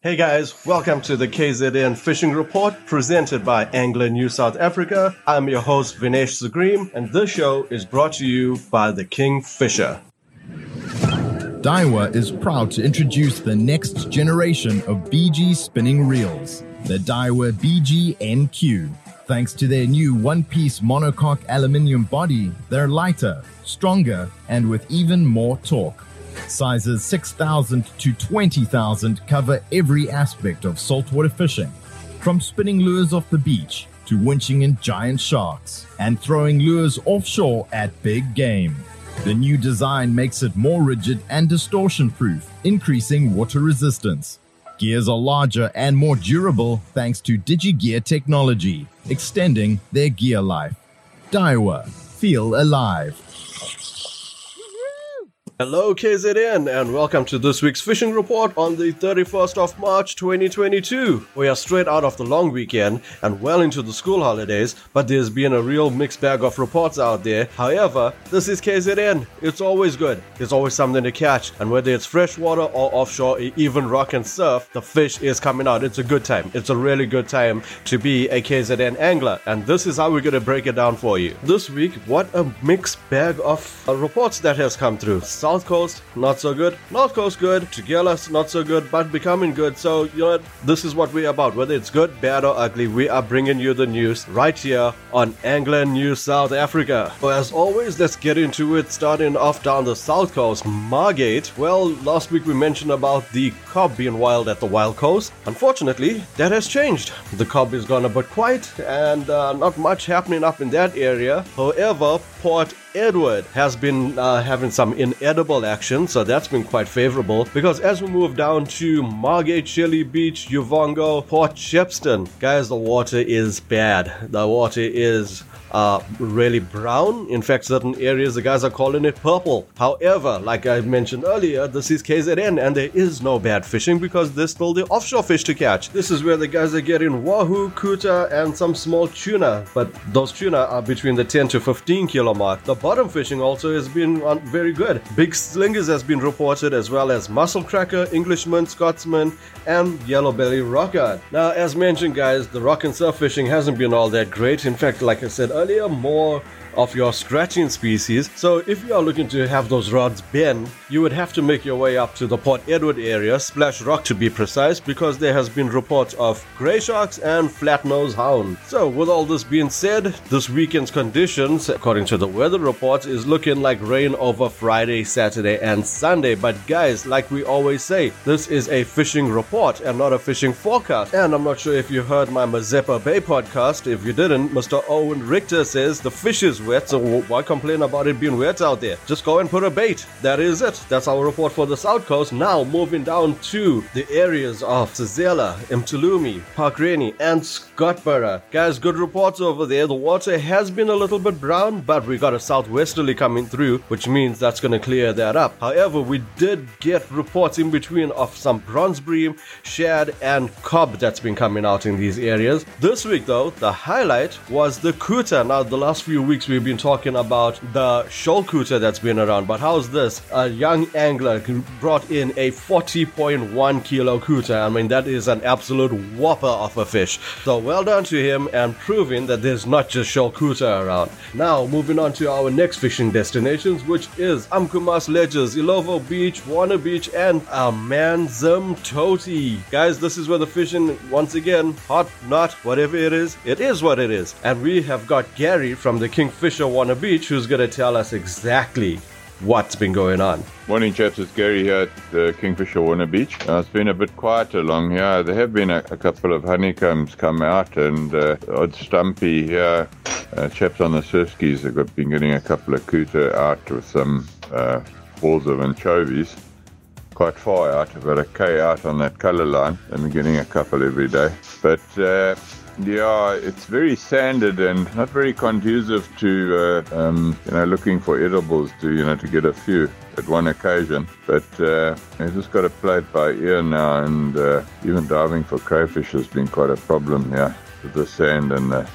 Hey guys, welcome to the KZN Fishing Report presented by Angler News South Africa. I'm your host Vinesh Zagreem, and this show is brought to you by the Kingfisher. Daiwa is proud to introduce the next generation of BG spinning reels, the Daiwa BG MQ. Thanks to their new one piece monocoque aluminium body, they're lighter, stronger, and with even more torque. Sizes 6,000 to 20,000 cover every aspect of saltwater fishing, from spinning lures off the beach to winching in giant sharks and throwing lures offshore at big game. The new design makes it more rigid and distortion proof, increasing water resistance. Gears are larger and more durable thanks to DigiGear technology, extending their gear life. Daiwa, feel alive. Hello, KZN, and welcome to this week's fishing report on the 31st of March 2022. We are straight out of the long weekend and well into the school holidays, but there's been a real mixed bag of reports out there. However, this is KZN. It's always good. There's always something to catch, and whether it's freshwater or offshore, even rock and surf, the fish is coming out. It's a good time. It's a really good time to be a KZN angler, and this is how we're going to break it down for you. This week, what a mixed bag of uh, reports that has come through. South Coast, not so good. North Coast, good. Tugela, not so good, but becoming good. So, you know? This is what we're about. Whether it's good, bad, or ugly, we are bringing you the news right here on Angler News South Africa. Well, as always, let's get into it. Starting off down the South Coast, Margate. Well, last week we mentioned about the cob being wild at the Wild Coast. Unfortunately, that has changed. The cob is gone a bit quiet and uh, not much happening up in that area. However, Port Edward has been uh, having some inedible action, so that's been quite favorable. Because as we move down to Margate, Shelley Beach, Uvongo, Port Shepstone, guys, the water is bad. The water is uh, really brown. In fact, certain areas the guys are calling it purple. However, like I mentioned earlier, this is KZN and there is no bad fishing because there's still the offshore fish to catch. This is where the guys are getting wahoo, couta, and some small tuna, but those tuna are between the 10 to 15 kilo mark. The bottom fishing also has been uh, very good. Big slingers has been reported as well as mussel cracker, Englishman, Scotsman, and yellow belly rockcod. Now, as mentioned, guys, the rock and surf fishing hasn't been all that great. In fact, like I said earlier, more of your scratching species. So if you are looking to have those rods bend, you would have to make your way up to the Port Edward area, Splash Rock to be precise, because there has been reports of grey sharks and flat-nosed hound. So with all this being said, this weekend's conditions, according to the weather reports, is looking like rain over Friday, Saturday, and Sunday. But guys, like we always say, this is a fishing report and not a fishing forecast. And I'm not sure if you heard my Mazeppa Bay podcast. If you didn't, Mr. Owen Richter says the fish is wet, so why complain about it being wet out there? Just go and put a bait. That is it. That's our report for the South Coast. Now moving down to the areas of Sezela, Mtwalume, Park Rynie, and Scottburgh. Guys, good reports over there. The water has been a little bit brown, but we got a southwesterly coming through, which means that's going to clear that up. However, we did get reports in between of some bronze bream, shad, and cob that's been coming out in these areas. This week, though, the highlight was the couta. Now, the last few weeks we've been talking about the shoal couta that's been around, but how's this? A young angler brought in a 40.1 kilo couta. I mean, that is an absolute whopper of a fish. So well done to him and proving that there's not just shoal couta around. Now, moving on to our next fishing destinations, which is Umkomaas Ledges, Ilovo Beach, Warner Beach, and Amanzimtoti. Guys, this is where the fishing, once again, hot, not, whatever it is, it is what it is. And we have got Gary from the Kingfisher Warner Beach who's going to tell us exactly what's been going on. Morning, chaps. It's Gary here at the Kingfisher Warner Beach. Uh, it's been a bit quiet along here. There have been a, a couple of honeycombs come out and uh, odd stumpy here. Uh, chaps on the surfskis have got, been getting a couple of couta out with some uh, balls of anchovies. Quite far out, about a K out on that colour line. we're getting a couple every day. But uh, yeah, it's very sanded and not very conducive to uh, um, you know looking for edibles to you know to get a few at one occasion. But uh, I just got to play it by ear now, and uh, even diving for crayfish has been quite a problem here with the sand and the,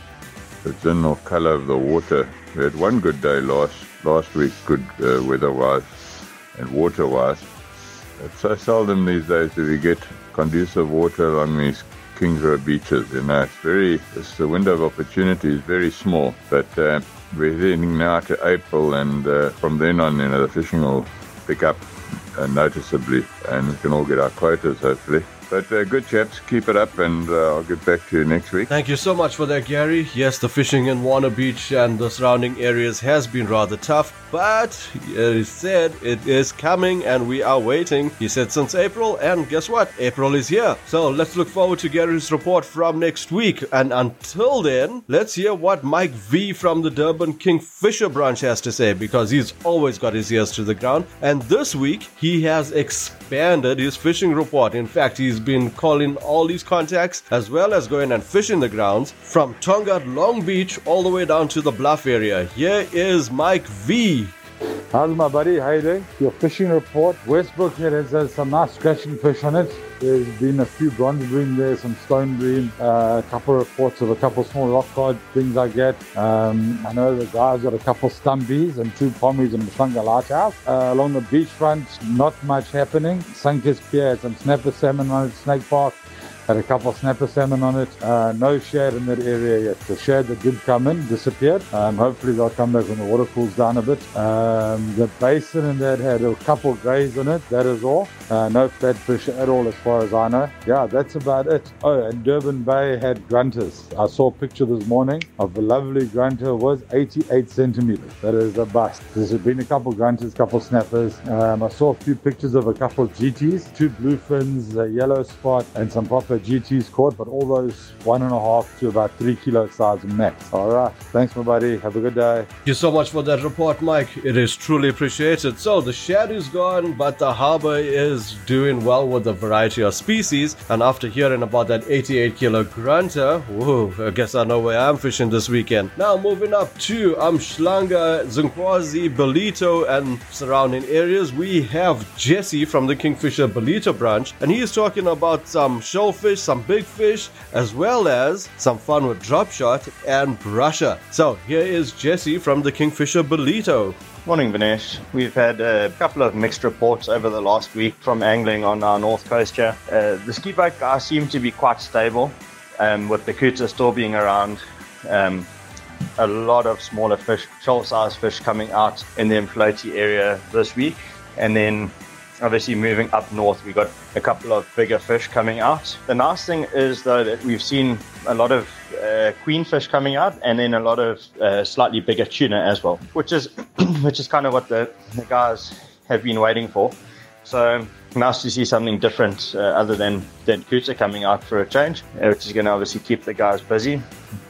the general colour of the water. We had one good day last last week, good uh, weather-wise and water-wise. It's so seldom these days that we get conducive water along these Kingsburgh beaches. You know, it's very, it's the window of opportunity is very small, but uh, we're heading now to April, and uh, from then on, you know, the fishing will pick up uh, noticeably, and we can all get our quotas hopefully. But uh, good chaps, keep it up, and uh, I'll get back to you next week. Thank you so much for that, Gary. Yes, the fishing in Warner Beach and the surrounding areas has been rather tough, but he said it is coming and we are waiting. He said since April, and guess what? April is here. So let's look forward to Gary's report from next week. And until then, let's hear what Mike V from the Durban Kingfisher branch has to say because he's always got his ears to the ground. And this week, he has expanded his fishing report. In fact, he's been calling all these contacts as well as going and fishing the grounds from Tongaat Long Beach all the way down to the Bluff area. Here is Mike V. How's my buddy? How you doing? Your fishing report. Westbrook here has uh, some nice scratching fish on it. There's been a few bronze bream there, some stone bream, uh, a couple of reports of a couple of small rock cod things I get. Um, I know the guys got a couple of stumpies and two pommies in the Lighthouse. Uh, along the beachfront, not much happening. Sunkist Pier had some snapper salmon on it, Snake Park. Had a couple snapper salmon on it. Uh, no shad in that area yet. The shad that did come in disappeared. Um, hopefully they'll come back when the water cools down a bit. Um, the basin in that had a couple of greys in it. That is all. Uh, no flatfish at all as far as I know. Yeah, that's about it. Oh, and Durban Bay had grunters. I saw a picture this morning of a lovely grunter was 88 centimeters. That is a bust. There's been a couple grunters, couple snappers. Um, I saw a few pictures of a couple GTs, two bluefins, a yellow spot, and some GTs caught, but all those one and a half to about three kilo size max. All right. Thanks, my buddy. Have a good day. Thank you so much for that report, Mike. It is truly appreciated. So the shed is gone, but the harbor is doing well with a variety of species. And after hearing about that 88 kilo grunter, whoa, I guess I know where I'm fishing this weekend. Now moving up to Umhlanga, Zinkwazi, Ballito, and surrounding areas, we have Jesse from the Kingfisher Ballito branch, and he is talking about some shellfish, some big fish, as well as some fun with drop shot and brusher. So here is Jesse from the Kingfisher Ballito. Morning, Vinesh. We've had a couple of mixed reports over the last week from angling on our north coast here. Uh, the ski boat guys seem to be quite stable, um, with the Couta still being around. Um, a lot of smaller fish, shoal sized fish coming out in the floaty area this week. And then obviously moving up north, we got a couple of bigger fish coming out. The nice thing is though that we've seen a lot of uh, queenfish coming out, and then a lot of uh, slightly bigger tuna as well, which is which is kind of what the, the guys have been waiting for. So nice to see something different uh, other than than Couta coming out for a change, uh, which is going to obviously keep the guys busy. A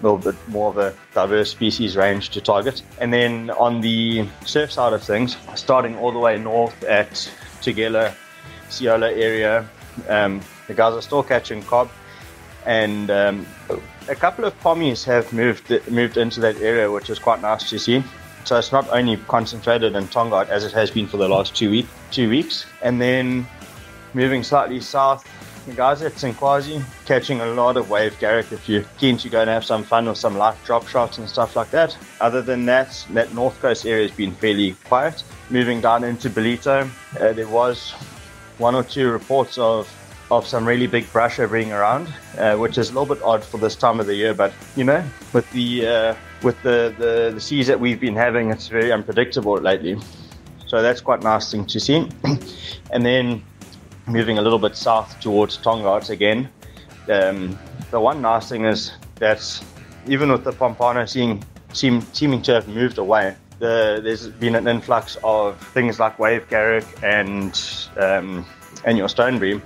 little bit more of a diverse species range to target. And then on the surf side of things, starting all the way north at Tugela, Siola area, um, the guys are still catching cob, and um, a couple of pommies have moved moved into that area, which is quite nice to see. So it's not only concentrated in Tongaat as it has been for the last two week two weeks, and then moving slightly south, guys at Zinkwazi catching a lot of wave garrick if you're keen to go and have some fun with some light drop shots and stuff like that. Other than that, that north coast area has been fairly quiet. Moving down into Ballito, uh, there was one or two reports of of some really big brusher being around, uh, which is a little bit odd for this time of the year. But you know, with the uh, with the, the the seas that we've been having, it's very unpredictable lately. So that's quite nice thing to see. and then moving a little bit south towards Tongaat again. Um, the one nice thing is that even with the Pompano seeing, seem, seeming to have moved away, the, there's been an influx of things like wave garrick and um, and your stone bream,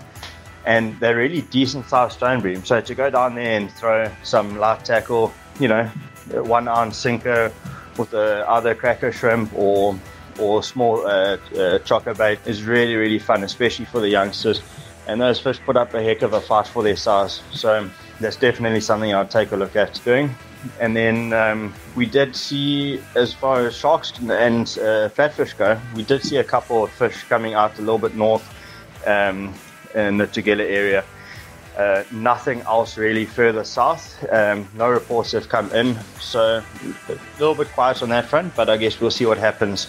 and they're really decent sized stone bream. So to go down there and throw some light tackle, you know, one ounce sinker with a, either cracker shrimp or or small uh, uh, choco bait is really really fun, especially for the youngsters. And those fish put up a heck of a fight for their size. So that's definitely something I'd take a look at doing. And then um, we did see, as far as sharks and uh, flatfish go, we did see a couple of fish coming out a little bit north um, in the Tugela area. Uh, nothing else really further south. Um, no reports have come in, so a little bit quiet on that front. But I guess we'll see what happens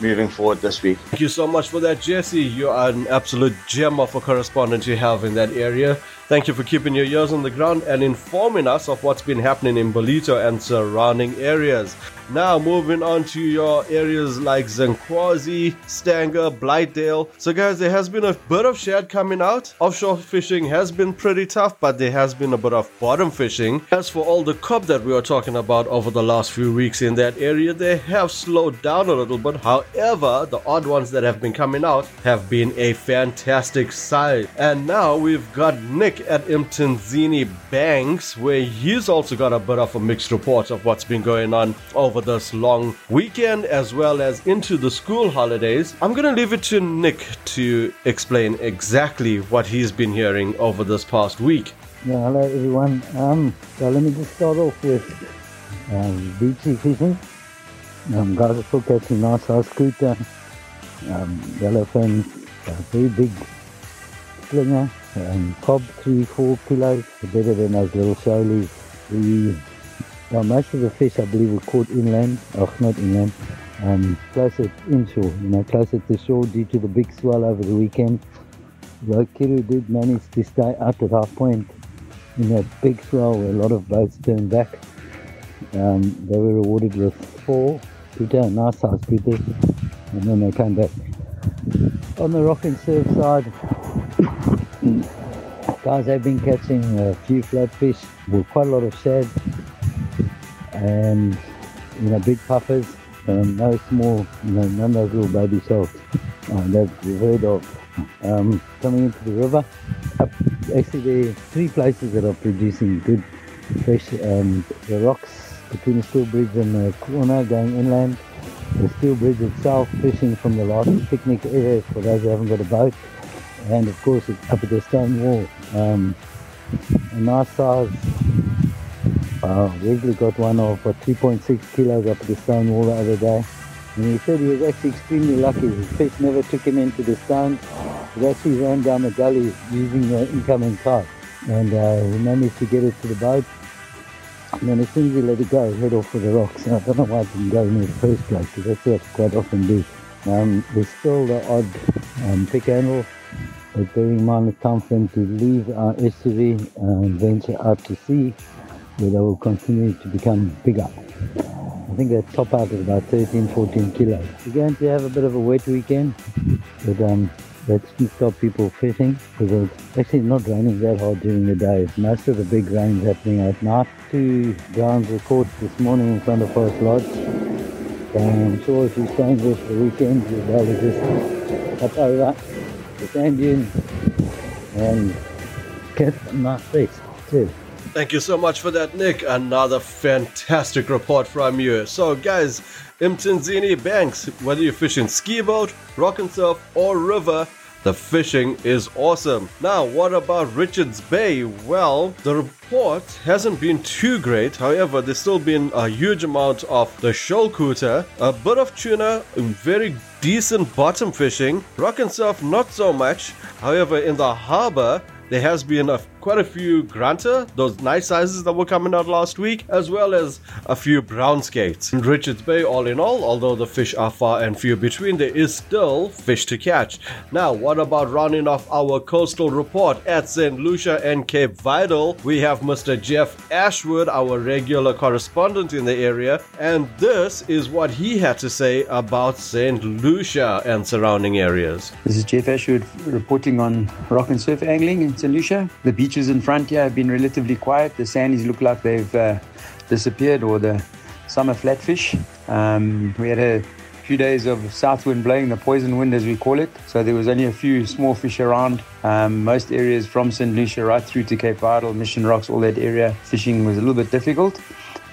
moving forward this week. Thank you so much for that, Jesse. You are an absolute gem of a correspondent you have in that area. Thank you for keeping your ears on the ground and informing us of what's been happening in Ballito and surrounding areas. Now, moving on to your areas like Zinkwazi, Stanger, Blythedale. So, guys, there has been a bit of shad coming out. Offshore fishing has been pretty tough, but there has been a bit of bottom fishing. As for all the cob that we were talking about over the last few weeks in that area, they have slowed down a little bit. However, the odd ones that have been coming out have been a fantastic sight. And now we've got Nick at Mtunzini Banks, where he's also got a bit of a mixed report of what's been going on over this long weekend as well as into the school holidays. I'm going to leave it to Nick to explain exactly what he's been hearing over this past week. Yeah, hello everyone. Um, so let me just start off with um, fishing. Um, guys are still catching nice size scooter, um, yellowfin, a very big slinger, um, cob three, four kilos, better than those little shoalies. We, well, most of the fish I believe were caught inland, oh not inland, um, closer inshore, you know, closer to shore due to the big swell over the weekend. Though Kiru did manage to stay out at half point in that big swell where a lot of boats turned back. Um, they were rewarded with four scooter, nice size scooters, and then they came back. On the rock and surf side, guys have been catching a few flatfish with quite a lot of shad and you know big puffers, um, no small, you know, none of those little baby sharks uh, that we've heard of. Um, coming into the river, up, actually there are three places that are producing good fish. Um, the rocks between the Steel Bridge and the corner going inland. The Steel Bridge itself, fishing from the last picnic area for those who haven't got a boat. And of course, it's up at the stone wall. Um, a nice size. Uh, Wesley got one of uh, 2.6 kilos up at the stone wall the other day. And he said he was actually extremely lucky. His fish never took him into the stone. He actually ran down the gully using the incoming tide. And uh, we managed to get it to the boat. And then as soon as he let it go, it head off for the rocks. And I don't know why it didn't go in the first place, because that's what I quite often do. Um, there's still the odd um, pick handle, bearing in mind it's time to leave our estuary and venture out to sea, where they will continue to become bigger. I think they top out at about 13, 14 kilos. We're going to have a bit of a wet weekend, but um, that shouldn't stop people fishing because it's actually not raining that hard during the day. Most of the big rain's happening at night. Two grounds were caught this morning in front of Forest Lodge. So I'm sure if you're staying there for the weekend, you'll be able to just hop over the sand dune and get nice fish. Cheers. Thank you so much for that, Nick. Another fantastic report from you. So, guys, Mtunzini Banks, whether you're fishing ski boat, rock and surf, or river, the fishing is awesome. Now, what about Richards Bay? Well, the report hasn't been too great. However, there's still been a huge amount of the shoal couta, a bit of tuna, and very decent bottom fishing. Rock and surf, not so much. However, in the harbor, there has been a, quite a few grunter, those nice sizes that were coming out last week, as well as a few brown skates. In Richards Bay, all in all, although the fish are far and few between, there is still fish to catch. Now, what about rounding off our coastal report at St. Lucia and Cape Vidal? We have Mr. Jeff Ashwood, our regular correspondent in the area, and this is what he had to say about St. Lucia and surrounding areas. This is Jeff Ashwood reporting on rock and surf angling in St. Lucia. The in front here have been relatively quiet. The sandies look like they've uh, disappeared or the summer flatfish. Um, we had a few days of south wind blowing, the poison wind as we call it. So there was only a few small fish around. Um, most areas from St. Lucia right through to Cape Vidal, Mission Rocks, all that area, fishing was a little bit difficult.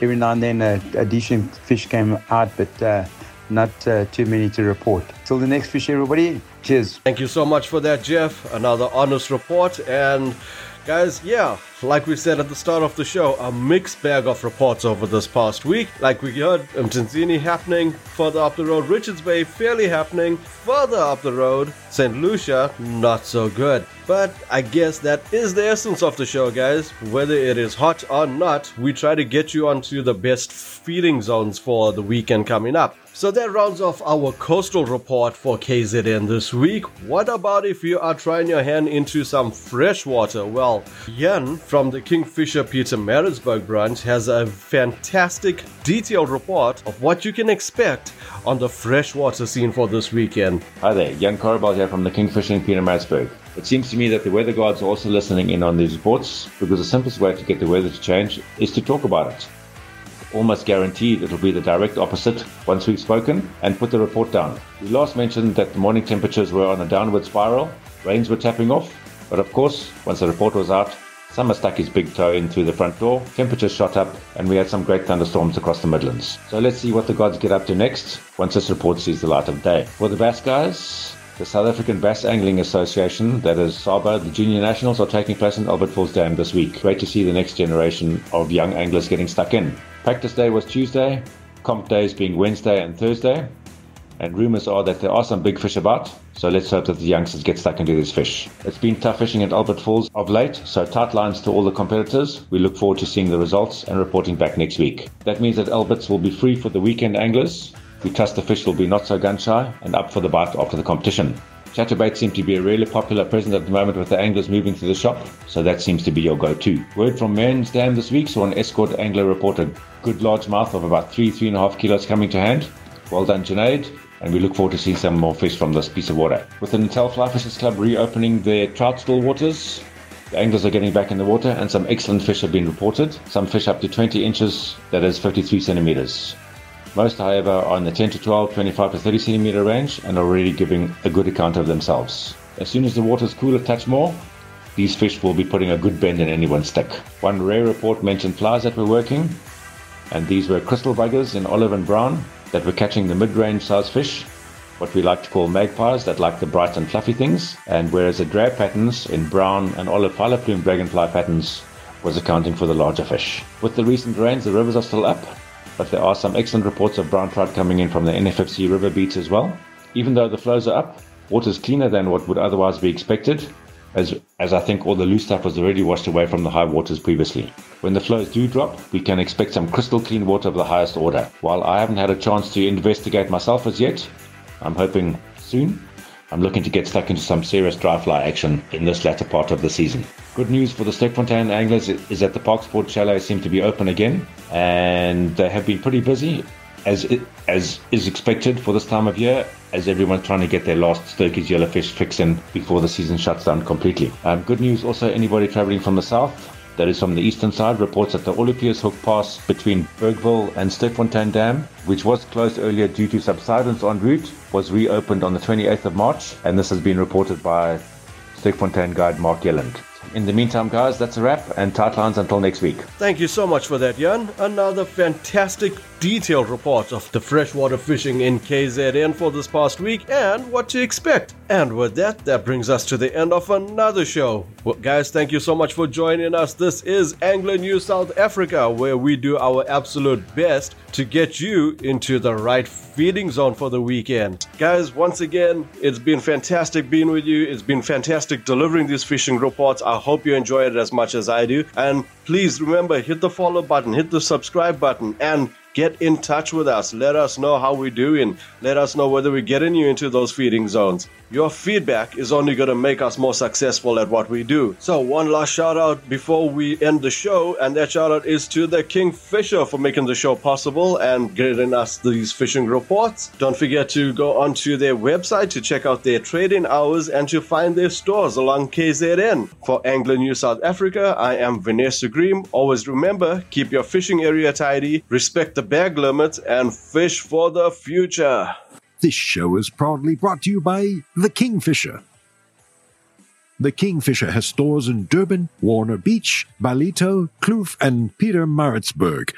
Every now and then a, a decent fish came out, but uh, not uh, too many to report. Till the next fish, everybody. Cheers. Thank you so much for that, Jeff. Another honest report. And guys, yeah, like we said at the start of the show, a mixed bag of reports over this past week. Like we heard, Mtunzini happening, further up the road, Richards Bay fairly happening, further up the road, St. Lucia, not so good. But I guess that is the essence of the show, guys. Whether it is hot or not, we try to get you onto the best feeding zones for the weekend coming up. So that rounds off our coastal report for KZN this week. What about if you are trying your hand into some freshwater? Well, Jan from the Kingfisher Pietermaritzburg branch has a fantastic detailed report of what you can expect on the freshwater scene for this weekend. Hi there, Jan Korabal here from the Kingfisher in Pietermaritzburg. It seems to me that the weather gods are also listening in on these reports because the simplest way to get the weather to change is to talk about it almost guaranteed it'll be the direct opposite once we've spoken and put the report down. We last mentioned that the morning temperatures were on a downward spiral, rains were tapping off, but of course, once the report was out, Summer stuck his big toe in through the front door, temperatures shot up, and we had some great thunderstorms across the Midlands. So let's see what the gods get up to next once this report sees the light of day. For the bass guys, the South African Bass Angling Association, that is SABA, the Junior Nationals are taking place in Albert Falls Dam this week. Great to see the next generation of young anglers getting stuck in. Practice day was Tuesday, comp days being Wednesday and Thursday, and rumours are that there are some big fish about, so let's hope that the youngsters get stuck into these fish. It's been tough fishing at Albert Falls of late, so tight lines to all the competitors. We look forward to seeing the results and reporting back next week. That means that Alberts will be free for the weekend anglers, we trust the fish will be not so gun shy and up for the bite after the competition. Chatterbaits seem to be a really popular present at the moment with the anglers moving to the shop, so that seems to be your go-to. Word from Man's Dam this week saw an escort angler report a good large mouth of about three, three and a half kilos coming to hand. Well done, Junaid, and we look forward to seeing some more fish from this piece of water. With the Natal Fly Fishers Club reopening their trout still waters, the anglers are getting back in the water and some excellent fish have been reported. Some fish up to 20 inches, that is 53 centimeters. Most, however, are in the 10 to 12, 25 to 30 centimeter range and are already giving a good account of themselves. As soon as the water's cool a touch more, these fish will be putting a good bend in anyone's stick. One rare report mentioned flies that were working, and these were crystal buggers in olive and brown that were catching the mid-range size fish, what we like to call magpies that like the bright and fluffy things, and whereas the drab patterns in brown and olive filar plume dragonfly patterns was accounting for the larger fish. With the recent rains, the rivers are still up, but there are some excellent reports of brown trout coming in from the NFFC river beats as well. Even though the flows are up, water's cleaner than what would otherwise be expected, as, as I think all the loose stuff was already washed away from the high waters previously. When the flows do drop, we can expect some crystal clean water of the highest order. While I haven't had a chance to investigate myself as yet, I'm hoping soon. I'm looking to get stuck into some serious dry fly action in this latter part of the season. Good news for the Sterkfontein anglers is that the Parksport Chalet seem to be open again, and they have been pretty busy, as it, as is expected for this time of year, as everyone's trying to get their last Sturkey's yellowfish fix in before the season shuts down completely. Um, good news also, anybody traveling from the south, that is from the eastern side, reports that the Oliviershoek Pass between Bergville and Sterkfontein Dam, which was closed earlier due to subsidence en route, was reopened on the 28th of March, and this has been reported by Sterkfontein guide Mark Yelland. In the meantime, guys, that's a wrap, and tight lines until next week. Thank you so much for that, Jan. Another fantastic detailed report of the freshwater fishing in KZN for this past week and what to expect. And with that, that brings us to the end of another show. Well, guys, thank you so much for joining us. This is Angler News South Africa, where we do our absolute best to get you into the right feeding zone for the weekend. Guys, once again, it's been fantastic being with you. It's been fantastic delivering these fishing reports. I hope you enjoy it as much as I do. And please remember, hit the follow button, hit the subscribe button, and get in touch with us. Let us know how we're doing. Let us know whether we're getting you into those feeding zones. Your feedback is only going to make us more successful at what we do. So, one last shout out before we end the show, and that shout out is to the Kingfisher for making the show possible and getting us these fishing reports. Don't forget to go onto their website to check out their trading hours and to find their stores along KZN. For Angler News South Africa, I am Vanessa Green. Always remember keep your fishing area tidy, respect the bag limits, and fish for the future. This show is proudly brought to you by The Kingfisher. The Kingfisher has stores in Durban, Warner Beach, Ballito, Kloof, and Pietermaritzburg.